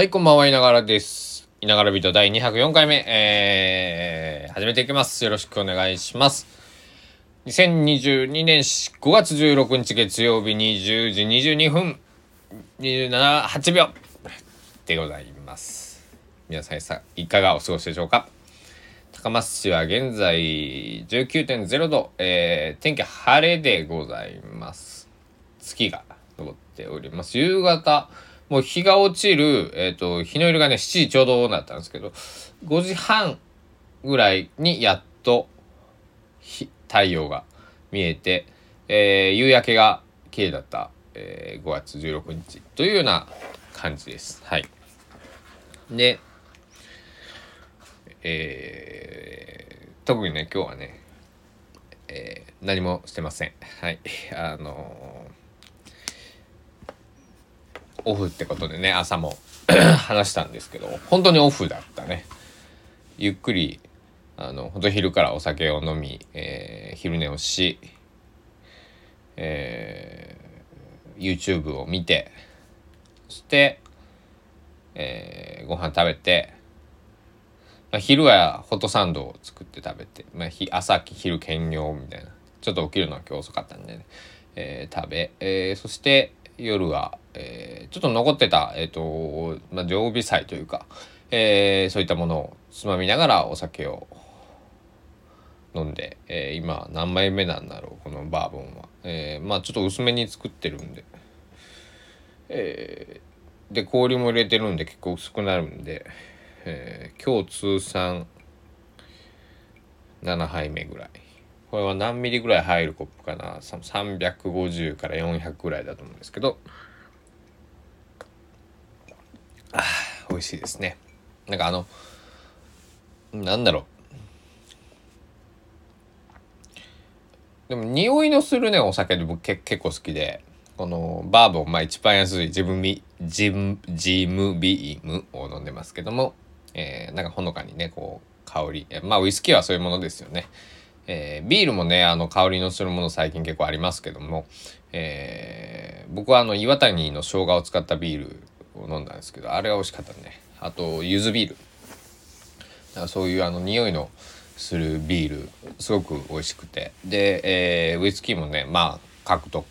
はい、こんばんは、いながらです。いながらビート第204回目、えー、始めていきます。よろしくお願いします。2022年5月16日月曜日20時22分27、8秒でございます。皆さんさいかがお過ごしでしょうか？高松市は現在19.0度、えー、天気晴れでございます。月が昇っております。夕方、もう日が落ちる、えっ、と、日の入りがね、7時ちょうどだったんですけど、5時半ぐらいにやっと太陽が見えて、えー夕焼けが綺麗だった、えー5月16日というような感じです。はい。で、えー特にね、今日はね、えー何もしてません。はい。あのーオフってことでね朝も 話したんですけど本当にオフだったね。ゆっくりあの本当昼からお酒を飲み、えー昼寝をし、えー YouTube を見てそして、えーご飯食べて、まあ、昼はホットサンドを作って食べて、まあ、ひ朝昼兼用みたいなちょっと起きるのは今日遅かったんでね、えー食べ、えーそして夜は、えーちょっと残ってた、えっ、と、まあ、常備菜というか、えーそういったものをつまみながらお酒を飲んで、えー今何杯目なんだろうこのバーボンは、えーまあちょっと薄めに作ってるんで、えーで氷も入れてるんで結構薄くなるんで、えー今日通算7杯目ぐらい。これは何ミリぐらい入るコップかな？350から400ぐらいだと思うんですけど。あ美味しいですね。なんかあのなんだろう。でも匂いのするねお酒で僕け結構好きで。このバーボンまあ一番安いジムビジムジムビームを飲んでますけども、えーなんかほのかにねこう香り。まあウイスキーはそういうものですよね。えービールもねあの香りのするもの最近結構ありますけども、えー僕はあの岩谷の生姜を使ったビールを飲んだんですけどあれが美味しかったね。あと柚子ビール。だからそういうあの匂いのするビールすごく美味しくて。で、えーウイスキーもねまあ各と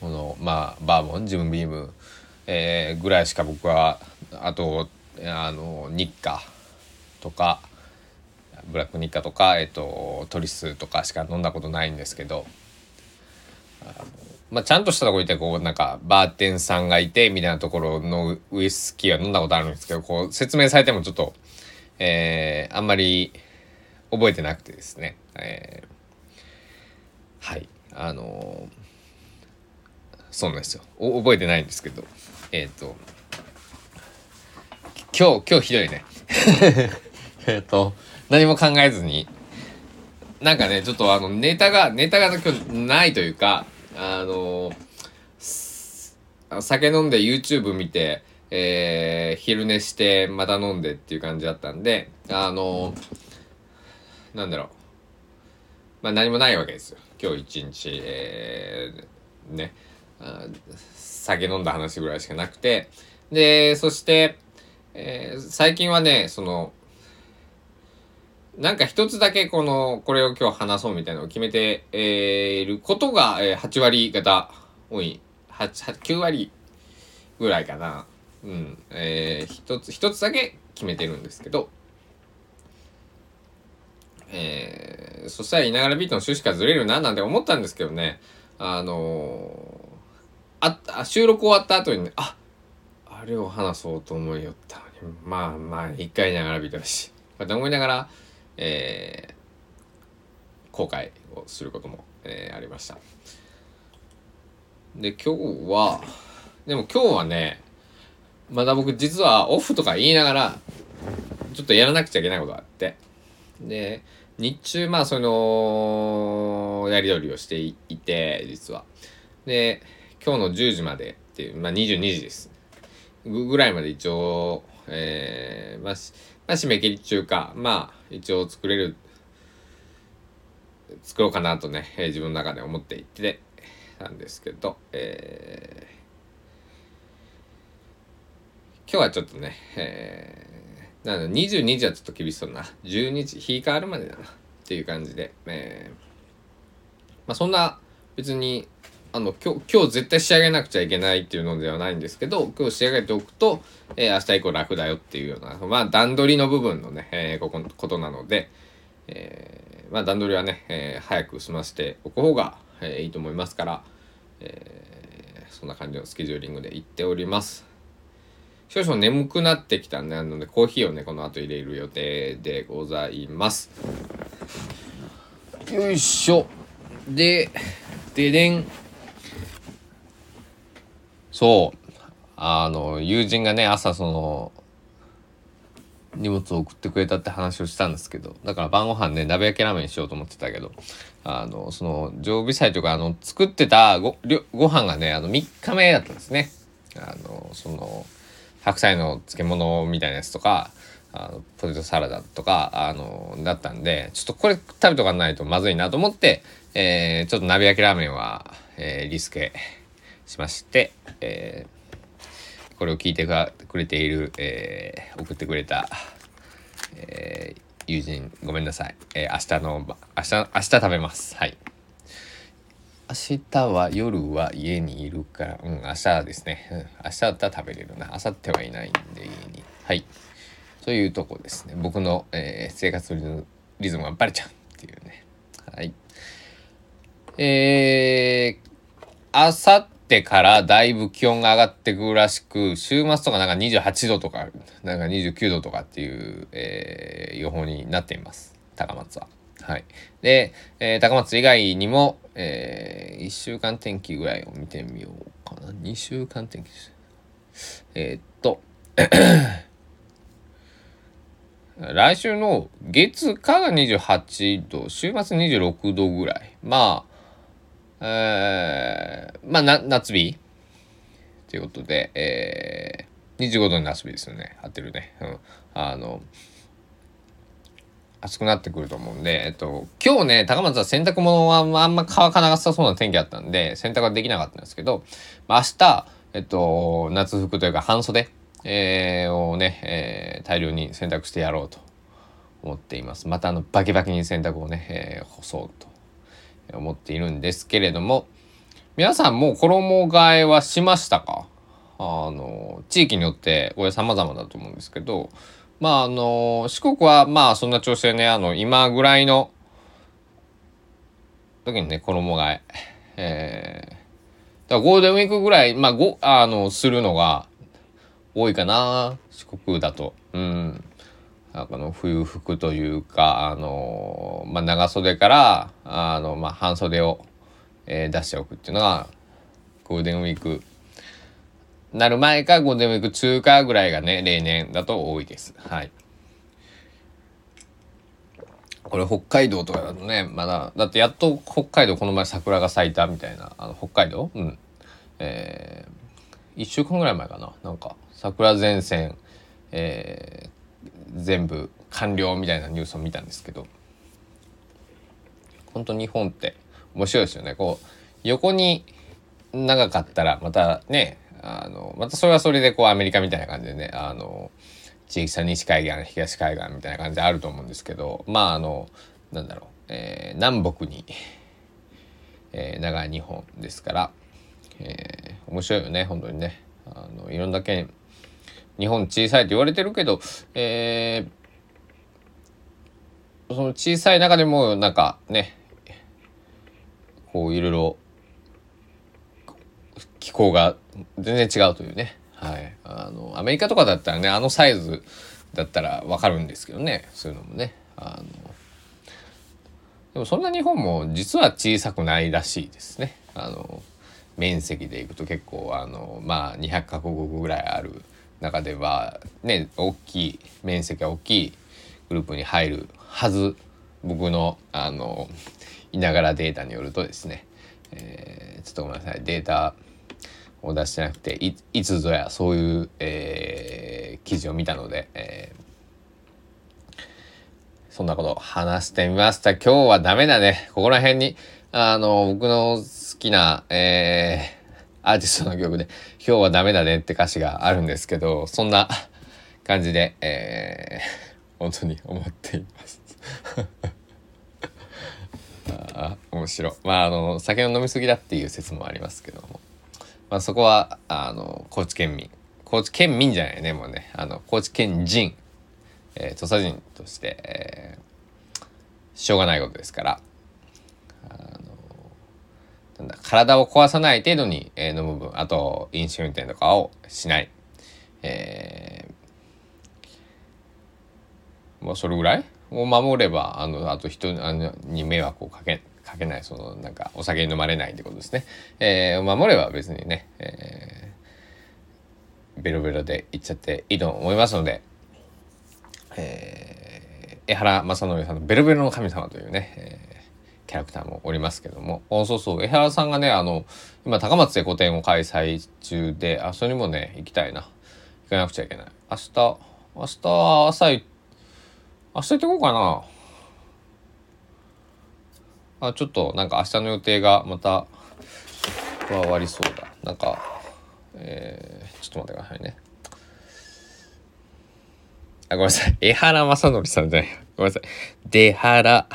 このまあバーボンジムビーム、えーぐらいしか僕はあとあの日課とかブラックニッカとか、えっと、トリスとかしか飲んだことないんですけど、まあ、ちゃんとしたところにいてこうなんかバーテンさんがいてみたいなところのウイスキーは飲んだことあるんですけどこう説明されてもちょっと、えーあんまり覚えてなくてですね、えーはい。あのーそうなんですよ。覚えてないんですけどえっ、と今日今日ひどいね。えっと何も考えずに。なんかねちょっとあのネタがネタが今日ないというかあの酒飲んで YouTube 見て、えー昼寝してまた飲んでっていう感じだったんであのなんだろう。まあ何もないわけですよ。今日一日、えーね酒飲んだ話ぐらいしかなくて。でそして、えー最近はねそのなんか一つだけこの、これを今日話そうみたいなのを決めて、えーいることが、えー8割方多い。8、8 9割ぐらいかな。うん。えー一つ、一つだけ決めてるんですけど、えーそしたらいながらビートの趣旨からずれるななんて思ったんですけどね、あのーあ、収録終わった後にね、ああれを話そうと思いよったのに、まあまあ、一回いながらビートだし、こうやって思いながら、えー後悔をすることも、えーありました。で、今日は、でも今日はね、まだ僕実はオフとか言いながら、ちょっとやらなくちゃいけないことがあって、で、日中、まあ、その、やり取りをしていて、実は。で、今日の10時までっていう、まあ、22時です。ぐらいまで一応、えーまあ、まあ、締め切り中か、まあ、一応作れる、作ろうかなとね、えー自分の中で思っていてたんですけど、えー今日はちょっとね、えー、なんだ、22時はちょっと厳しそうな。12時、日変わるまでだな。っていう感じで、えー、まあそんな、別に、あの、今日、今日絶対仕上げなくちゃいけないっていうのではないんですけど、今日仕上げておくと、えー、明日以降楽だよっていうような、まあ段取りの部分のね、えー、ここことなので、えー、まあ段取りはね、え、早く済ませておく方が、え、いいと思いますから、え、そんな感じのスケジューリングで行っております。少々眠くなってきたんで、なのでコーヒーをね、この後入れる予定でございます。よいしょ。で、ででん。そう。あの、友人がね、朝その、荷物を送ってくれたって話をしたんですけど、だから晩ご飯ね、鍋焼きラーメンにしようと思ってたけど、あの、その、常備菜というか、あの、作ってたご、ご飯がね、あの、3日目だったんですね。あの、その、白菜の漬物みたいなやつとか、あのポテトサラダとか、あの、だったんで、ちょっとこれ食べとかないとまずいなと思って、えー、ちょっと鍋焼きラーメンは、えー、リスケしまして、えー、これを聞いてくれている、えー、送ってくれた、えー、友人ごめんなさい、えー、明日の明日明日食べます。はい。明日は夜は家にいるからうん明日ですね、うん、明日だったら食べれるな。明後日はいないんで家に。はい。そういうとこですね。僕の、えー、生活リズムがバレちゃうっていうね。はい。えー、明後日からだいぶ気温が上がってくるらしく、週末とかなんか28度とか、なんか29度とかっていう、えー、予報になっています。高松は。はい。で、えー、高松以外にも、えー、1週間天気ぐらいを見てみようかな。2週間天気です。えー、っと、来週の月火が28度、週末26度ぐらい。まあ、えー、まあ、な、夏日？ということで、えー、25度の夏日ですよね。合ってるね。うん。あの、暑くなってくると思うんで、えっと、今日ね、高松は洗濯物はあんま乾かなさそうな天気だったんで、洗濯はできなかったんですけど、まあ、明日、えっと、夏服というか半袖、えー、をね、えー、大量に洗濯してやろうと思っています。またあの、バキバキに洗濯をね、えー、干そうと思っているんですけれども、皆さんもう衣替えはしましたか？あの、地域によってこれ様々だと思うんですけど、まああの、四国はまあそんな調子でね、あの、今ぐらいの時にね、衣替え、えー、だからゴールデンウィークぐらい、まあ、ご、あの、するのが多いかな、四国だと。うん。あの冬服というか、あのまあ、長袖からあの、まあ、半袖を、えー、出しておくっていうのがゴールデンウィークなる前かゴールデンウィーク中かぐらいがね例年だと多いです。はい。これ北海道とかだとねまだだってやっと北海道この前桜が咲いたみたいなあの北海道？うんえー、1週間ぐらい前かななんか桜前線、え全部完了みたいなニュースを見たんですけど本当日本って面白いですよね。こう横に長かったらまたねあのまたそれはそれでこうアメリカみたいな感じでねあの地域差西海岸東海岸みたいな感じであると思うんですけどまああのなんだろう、えー、南北に、えー、長い日本ですから、えー、面白いよね本当にね。あのいろんな県日本小さいと言われてるけど、えー、その小さい中でもなんかねこういろいろ気候が全然違うというね、はい、あのアメリカとかだったらねあのサイズだったら分かるんですけどね。そういうのもね。あのでもそんな日本も実は小さくないらしいですね。あの面積でいくと結構あのまあ200カ国ぐらいある中ではね大きい面積が大きいグループに入るはず。僕のあのいながらデータによるとですね、えー、ちょっとごめんなさい。データを出してなくていつぞやそういう、えー、記事を見たので、えー、そんなこと話してみました。今日はダメだね。ここら辺にあの僕の好きな、えー、アーティストの曲で「今日はダメだね」って歌詞があるんですけどそんな感じで、えー、本当に思っています。あ面白い。まああの酒を飲み過ぎだっていう説もありますけども、まあ、そこはあの高知県民。高知県民じゃないねもうね。あの高知県人、えー、土佐人として、えー、しょうがないことですから。なんだ体を壊さない程度に、えー、飲む分あと飲酒運転とかをしない、えー、もうそれぐらいを守ればあのあと人に迷惑をかけかけないそのなんかお酒に飲まれないってことですね、えー、守れば別にね、えー、ベロベロでいっちゃっていいと思いますので、えー、江原正則さんの「ベロベロの神様」というね、えー、キャラクターもおりますけどもおそうそう江原さんがねあの今高松で個展を開催中であそれにもね行きたいな行かなくちゃいけない明日明日朝明日行ってこうかな。あ、ちょっとなんか明日の予定がまた加わりそうだ。なんか、えー、ちょっと待ってくださいね。あ、ごめんなさい。江原正則さんじゃない。ごめんなさい。出原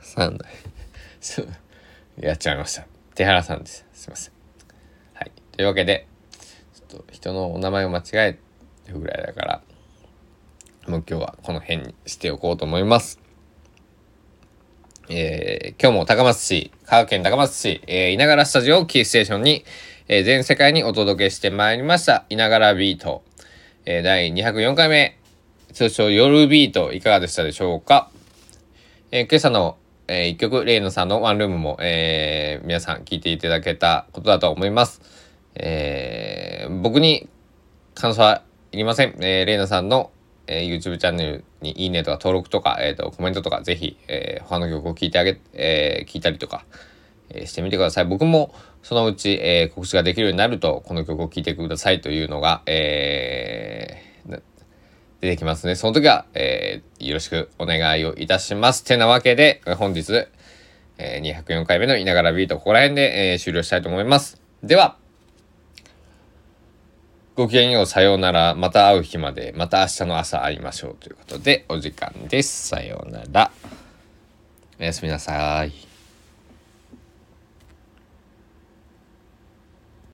さんだ。やっちゃいました。出原さんです。すいません。はい。というわけで、ちょっと人のお名前を間違えるぐらいだから、もう今日はこの辺にしておこうと思います。えー、今日も高松市、香川県高松市、えー、稲柄スタジオキーステーションに、えー、全世界にお届けしてまいりました、稲柄ビート、えー、第204回目、通称夜ビート、いかがでしたでしょうか？えー、今朝の、えー、一曲、レイナさんのワンルームも、えー、皆さん聞いていただけたことだと思います。えー、僕に感想はいりません。えー、レイナさんのえー、YouTube チャンネルにいいねとか登録とか、えっ、ー、と、コメントとかぜひ、えー、他の曲を聴いてあげ、えー、聞いたりとか、えー、してみてください。僕もそのうち、えー、告知ができるようになると、この曲を聴いてくださいというのが、えー、出てきますね。その時は、えー、よろしくお願いをいたします。てなわけで、本日、えー、204回目のいながらビート、ここら辺で、えー、終了したいと思います。では、ごきげんよう、さようなら。また会う日まで、また明日の朝会いましょうということで、お時間です。さようなら。おやすみなさい。